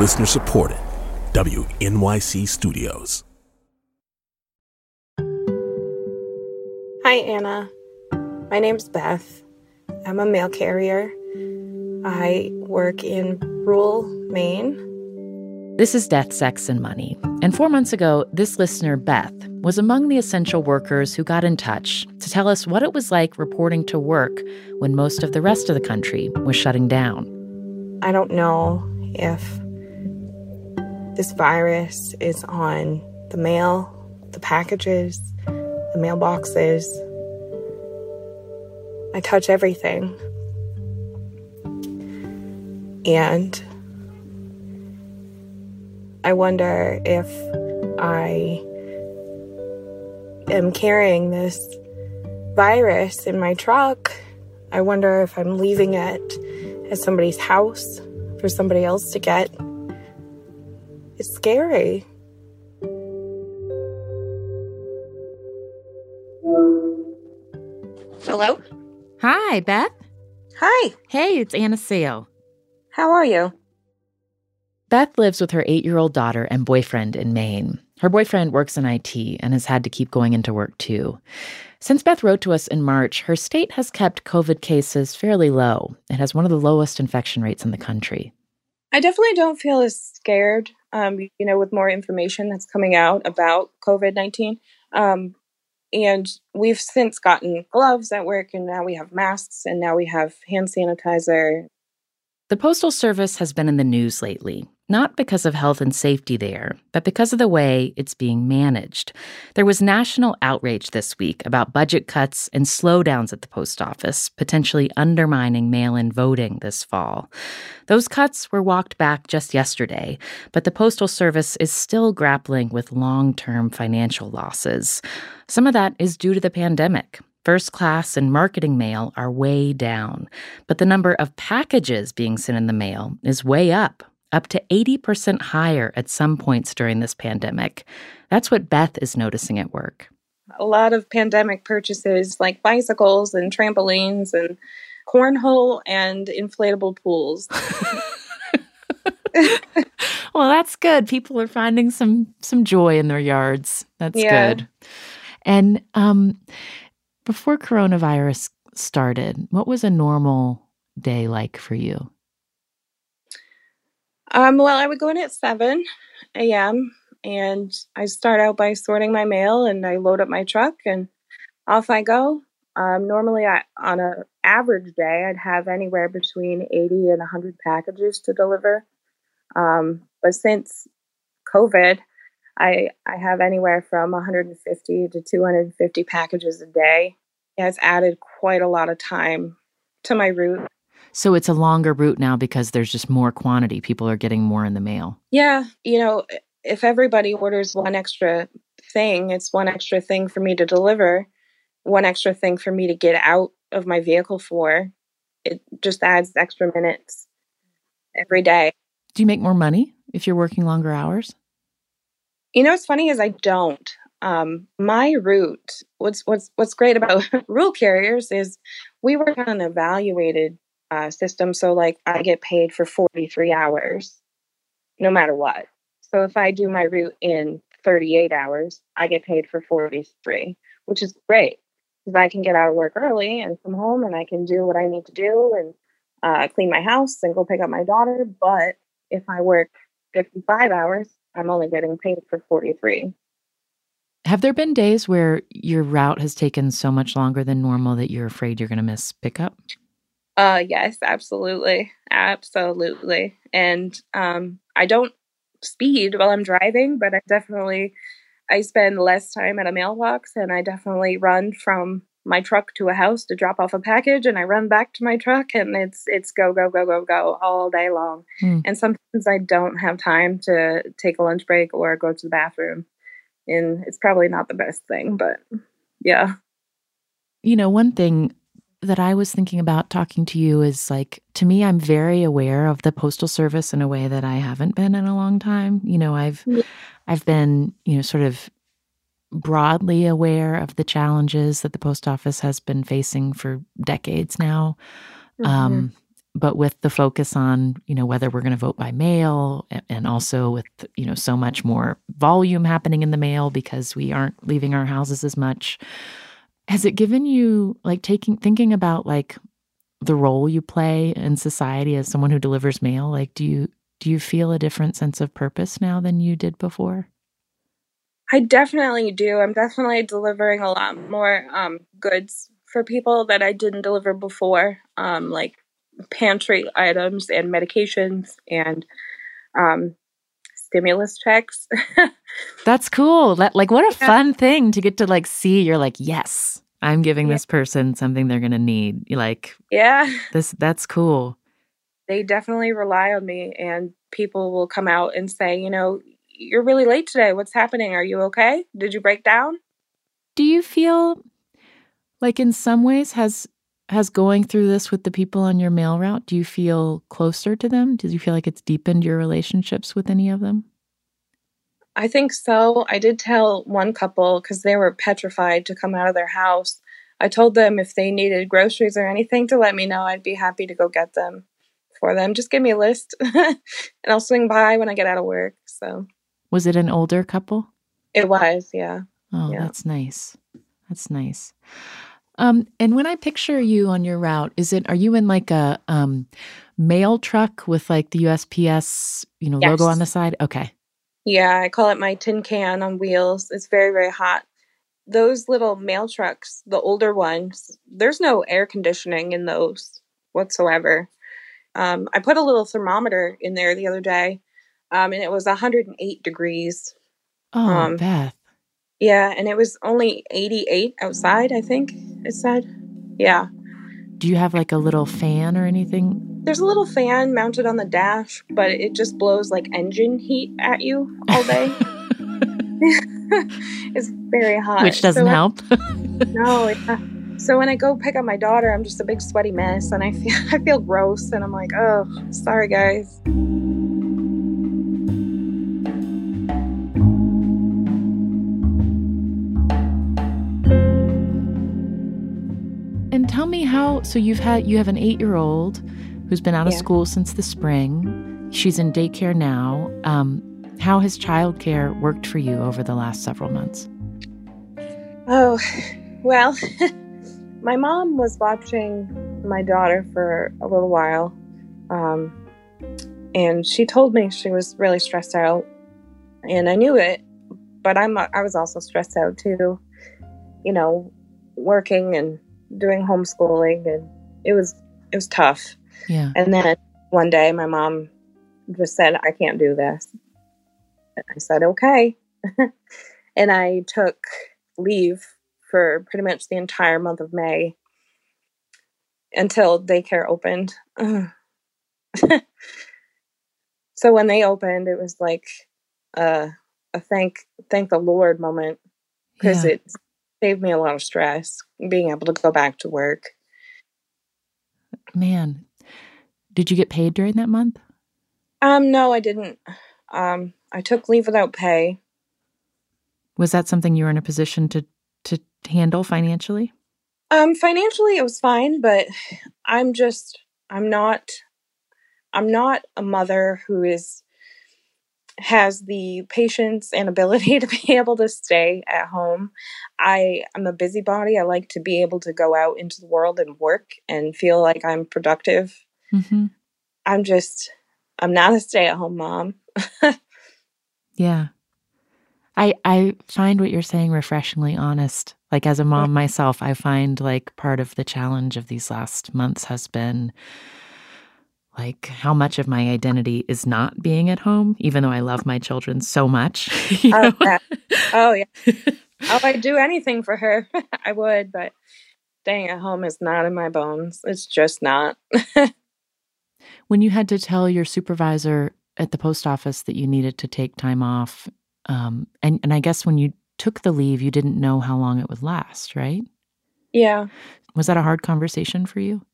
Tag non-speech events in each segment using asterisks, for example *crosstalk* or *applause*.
Listener supported. WNYC Studios. Hi, Anna. My name's Beth. I'm a mail carrier. I work in rural Maine. This is Death, Sex, and Money. And four months ago, this listener, Beth, was among the essential workers who got in touch to tell us what it was like reporting to work when most of the rest of the country was shutting down. I don't know if this virus is on the mail, the packages, the mailboxes. I touch everything. And I wonder if I am carrying this virus in my truck. I wonder if I'm leaving it at somebody's house for somebody else to get. It's scary. Hello? Hi, Beth. Hi. Hey, it's Anna Sale. How are you? Beth lives with her eight year old daughter and boyfriend in Maine. Her boyfriend works in IT and has had to keep going into work too. Since Beth wrote to us in March, her state has kept COVID cases fairly low. It has one of the lowest infection rates in the country. I definitely don't feel as scared, um, you know, with more information that's coming out about COVID 19. Um, and we've since gotten gloves at work, and now we have masks, and now we have hand sanitizer. The Postal Service has been in the news lately, not because of health and safety there, but because of the way it's being managed. There was national outrage this week about budget cuts and slowdowns at the post office, potentially undermining mail in voting this fall. Those cuts were walked back just yesterday, but the Postal Service is still grappling with long term financial losses. Some of that is due to the pandemic. First class and marketing mail are way down, but the number of packages being sent in the mail is way up, up to 80% higher at some points during this pandemic. That's what Beth is noticing at work. A lot of pandemic purchases like bicycles and trampolines and cornhole and inflatable pools. *laughs* *laughs* well, that's good. People are finding some some joy in their yards. That's Yeah. good. And um before coronavirus started, what was a normal day like for you? Um, well, I would go in at 7 a.m. and I start out by sorting my mail and I load up my truck and off I go. Um, normally, I, on an average day, I'd have anywhere between 80 and 100 packages to deliver. Um, but since COVID, I, I have anywhere from 150 to 250 packages a day. Yeah, it's added quite a lot of time to my route. So it's a longer route now because there's just more quantity. People are getting more in the mail. Yeah, you know, if everybody orders one extra thing, it's one extra thing for me to deliver, one extra thing for me to get out of my vehicle for. It just adds extra minutes every day. Do you make more money if you're working longer hours? You know what's funny is I don't. Um, my route, what's what's what's great about *laughs* rural carriers is we work on an evaluated uh, system. So like I get paid for 43 hours, no matter what. So if I do my route in 38 hours, I get paid for 43, which is great because I can get out of work early and come home and I can do what I need to do and uh, clean my house and go pick up my daughter. But if I work 55 hours, I'm only getting paid for 43. Have there been days where your route has taken so much longer than normal that you're afraid you're going to miss pickup? Uh, yes, absolutely, absolutely. And um, I don't speed while I'm driving, but I definitely I spend less time at a mailbox, and I definitely run from my truck to a house to drop off a package, and I run back to my truck, and it's it's go go go go go all day long. Hmm. And sometimes I don't have time to take a lunch break or go to the bathroom, and it's probably not the best thing, but yeah. You know, one thing that I was thinking about talking to you is like, to me, I'm very aware of the postal service in a way that I haven't been in a long time. You know, I've, Yeah. I've been, you know, sort of broadly aware of the challenges that the post office has been facing for decades now. Um, but with the focus on you know whether we're going to vote by mail and also with you know so much more volume happening in the mail because we aren't leaving our houses as much has it given you like taking thinking about like the role you play in society as someone who delivers mail? Like do you do you feel a different sense of purpose now than you did before? I definitely do. I'm definitely delivering a lot more um, goods for people that i didn't deliver before um, like pantry items and medications and um, stimulus checks. *laughs* That's cool. That, like, what a yeah. fun thing to get to like see. You're like, yes, I'm giving yeah. this person something they're gonna need. Like, yeah, this that's cool. They definitely rely on me, and people will come out and say, you know, you're really late today. What's happening? Are you okay? Did you break down? Do you feel like in some ways has has going through this with the people on your mail route, do you feel closer to them? Do you feel like it's deepened your relationships with any of them? I think so. I did tell one couple because they were petrified to come out of their house. I told them if they needed groceries or anything to let me know, I'd be happy to go get them for them. Just give me a list *laughs* and I'll swing by when I get out of work. So, was it an older couple? It was, yeah. Oh, yeah. that's nice. That's nice. Um, and when I picture you on your route, is it are you in like a um, mail truck with like the USPS, you know, yes. logo on the side? Okay. Yeah, I call it my tin can on wheels. It's very very hot. Those little mail trucks, the older ones, there's no air conditioning in those whatsoever. Um, I put a little thermometer in there the other day, um, and it was 108 degrees. Oh, um, Beth. Yeah, and it was only 88 outside, I think it said. Yeah. Do you have like a little fan or anything? There's a little fan mounted on the dash, but it just blows like engine heat at you all day. *laughs* *laughs* it's very hot. Which doesn't so help. *laughs* no, yeah. So when I go pick up my daughter, I'm just a big sweaty mess and I feel I feel gross and I'm like, "Oh, sorry guys." How so you've had you have an 8-year-old who's been out of school since the spring. She's in daycare now. Um, how has childcare worked for you over the last several months? Oh, well, *laughs* my mom was watching my daughter for a little while. Um, and she told me she was really stressed out and I knew it, but I'm I was also stressed out too. You know, working and doing homeschooling and it was it was tough. Yeah. And then one day my mom just said, I can't do this. And I said, okay. *laughs* and I took leave for pretty much the entire month of May until daycare opened. *laughs* so when they opened, it was like a, a thank thank the Lord moment because yeah. it saved me a lot of stress being able to go back to work. Man, did you get paid during that month? Um, no, I didn't. Um, I took leave without pay. Was that something you were in a position to to handle financially? Um, financially, it was fine, but I'm just I'm not I'm not a mother who is has the patience and ability *laughs* to be able to stay at home. I am a busybody. I like to be able to go out into the world and work and feel like I'm productive. Mm-hmm. I'm just, I'm not a stay at home mom. *laughs* yeah. I, I find what you're saying refreshingly honest. Like as a mom myself, I find like part of the challenge of these last months has been like how much of my identity is not being at home, even though I love my children so much. *laughs* oh, yeah. oh, yeah. *laughs* oh, I'd do anything for her. *laughs* I would, but staying at home is not in my bones. It's just not. when you had to tell your supervisor at the post office that you needed to take time off, um, and, and I guess when you took the leave, you didn't know how long it would last, right? Yeah. Was that a hard conversation for you?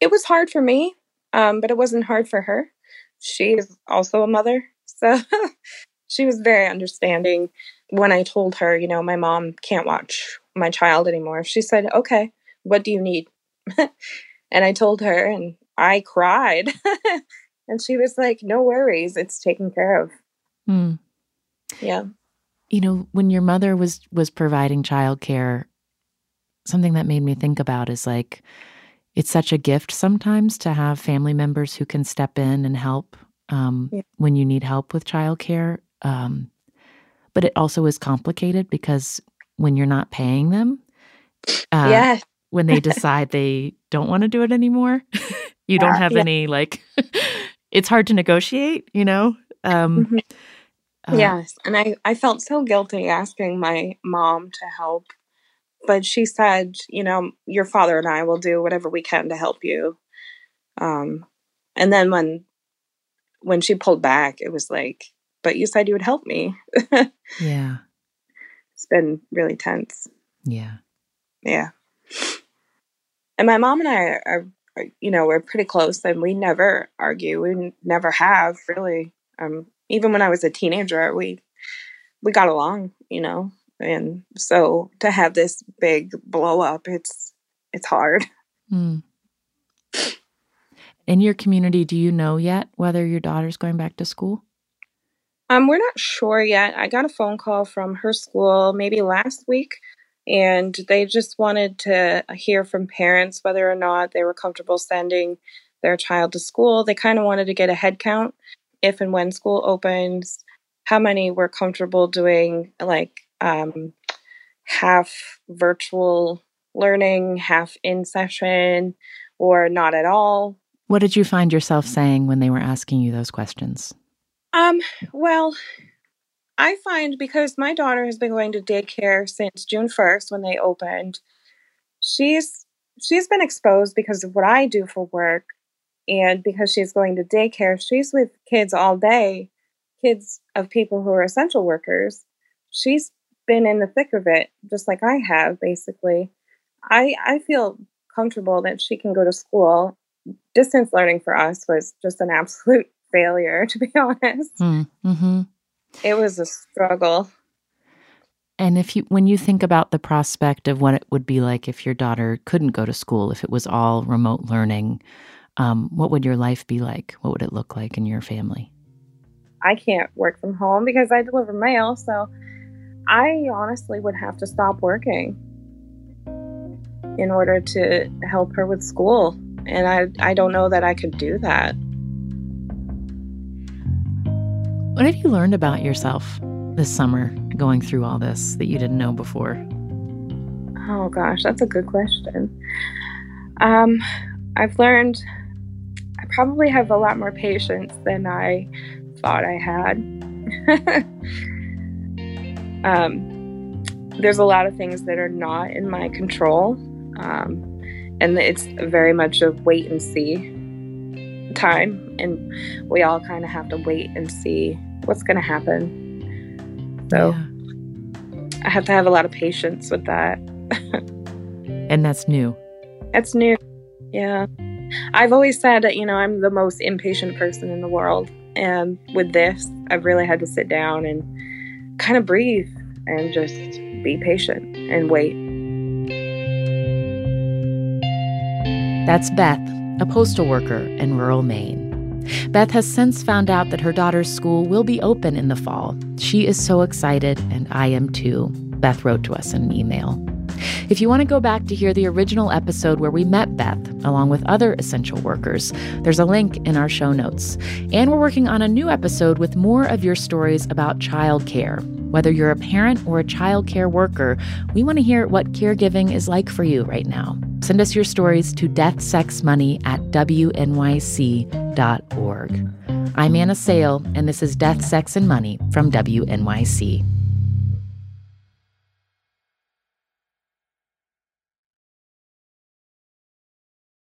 It was hard for me um, but it wasn't hard for her. She is also a mother. So *laughs* she was very understanding when I told her, you know, my mom can't watch my child anymore. She said, okay, what do you need? *laughs* and I told her, and I cried. *laughs* and she was like, no worries, it's taken care of. Hmm. Yeah. You know, when your mother was was providing childcare, something that made me think about is like it's such a gift sometimes to have family members who can step in and help um, Yeah. when you need help with childcare. Um, but it also is complicated because when you're not paying them, uh, yes. when they *laughs* decide they don't want to do it anymore, *laughs* you don't have yeah. any like. *laughs* it's hard to negotiate, you know. Um, Mhm. uh, yes. And I, I felt so guilty asking my mom to help. But she said, you know, your father and I will do whatever we can to help you. Um, and then when when she pulled back, it was like, but you said you would help me. *laughs* yeah, it's been really tense. yeah. Yeah. And my mom and I are, are, you know, we're pretty close and we never argue. We n- never have really. Um, even when I was a teenager, we, we got along, you know, and so to have this big blow up, it's, it's hard. Hmm. In your community, do you know yet whether your daughter's going back to school? Um, we're not sure yet. I got a phone call from her school maybe last week, and they just wanted to hear from parents whether or not they were comfortable sending their child to school. They kind of wanted to get a head count if and when school opens, how many were comfortable doing like um, half virtual learning, half in session, or not at all. What did you find yourself saying when they were asking you those questions? Um, well, I find because my daughter has been going to daycare since June 1st when they opened, she's she's been exposed because of what I do for work and because she's going to daycare, she's with kids all day, kids of people who are essential workers. She's been in the thick of it just like I have basically. I I feel comfortable that she can go to school. Distance learning for us was just an absolute *laughs* failure to be *laughs* honest. Hmm. Mm-hmm. It was a struggle. And if you, when you think about the prospect of what it would be like if your daughter couldn't go to school, if it was all remote learning, um, what would your life be like? What would it look like in your family? I can't work from home because I deliver mail, so I honestly would have to stop working in order to help her with school. And I I don't know that I could do that. What have you learned about yourself this summer going through all this that you didn't know before? Oh gosh, that's a good question. Um, I've learned I probably have a lot more patience than I thought I had. *laughs* um, there's a lot of things that are not in my control, um, and it's very much a wait and see time, and we all kind of have to wait and see what's going to happen. So Yeah. I have to have a lot of patience with that. *laughs* And that's new. That's new. Yeah. I've always said that, you know, I'm the most impatient person in the world. And with this, I've really had to sit down and kind of breathe and just be patient and wait. That's Beth, a postal worker in rural Maine. Beth has since found out that her daughter's school will be open in the fall. She is so excited, and I am too. Beth wrote to us in an email. If you want to go back to hear the original episode where we met Beth, along with other essential workers, there's a link in our show notes. And we're working on a new episode with more of your stories about childcare. Whether you're a parent or a childcare worker, we want to hear what caregiving is like for you right now. Send us your stories to deathsexmoney at wnyc.org. I'm Anna Sale, and this is Death, Sex, and Money from WNYC.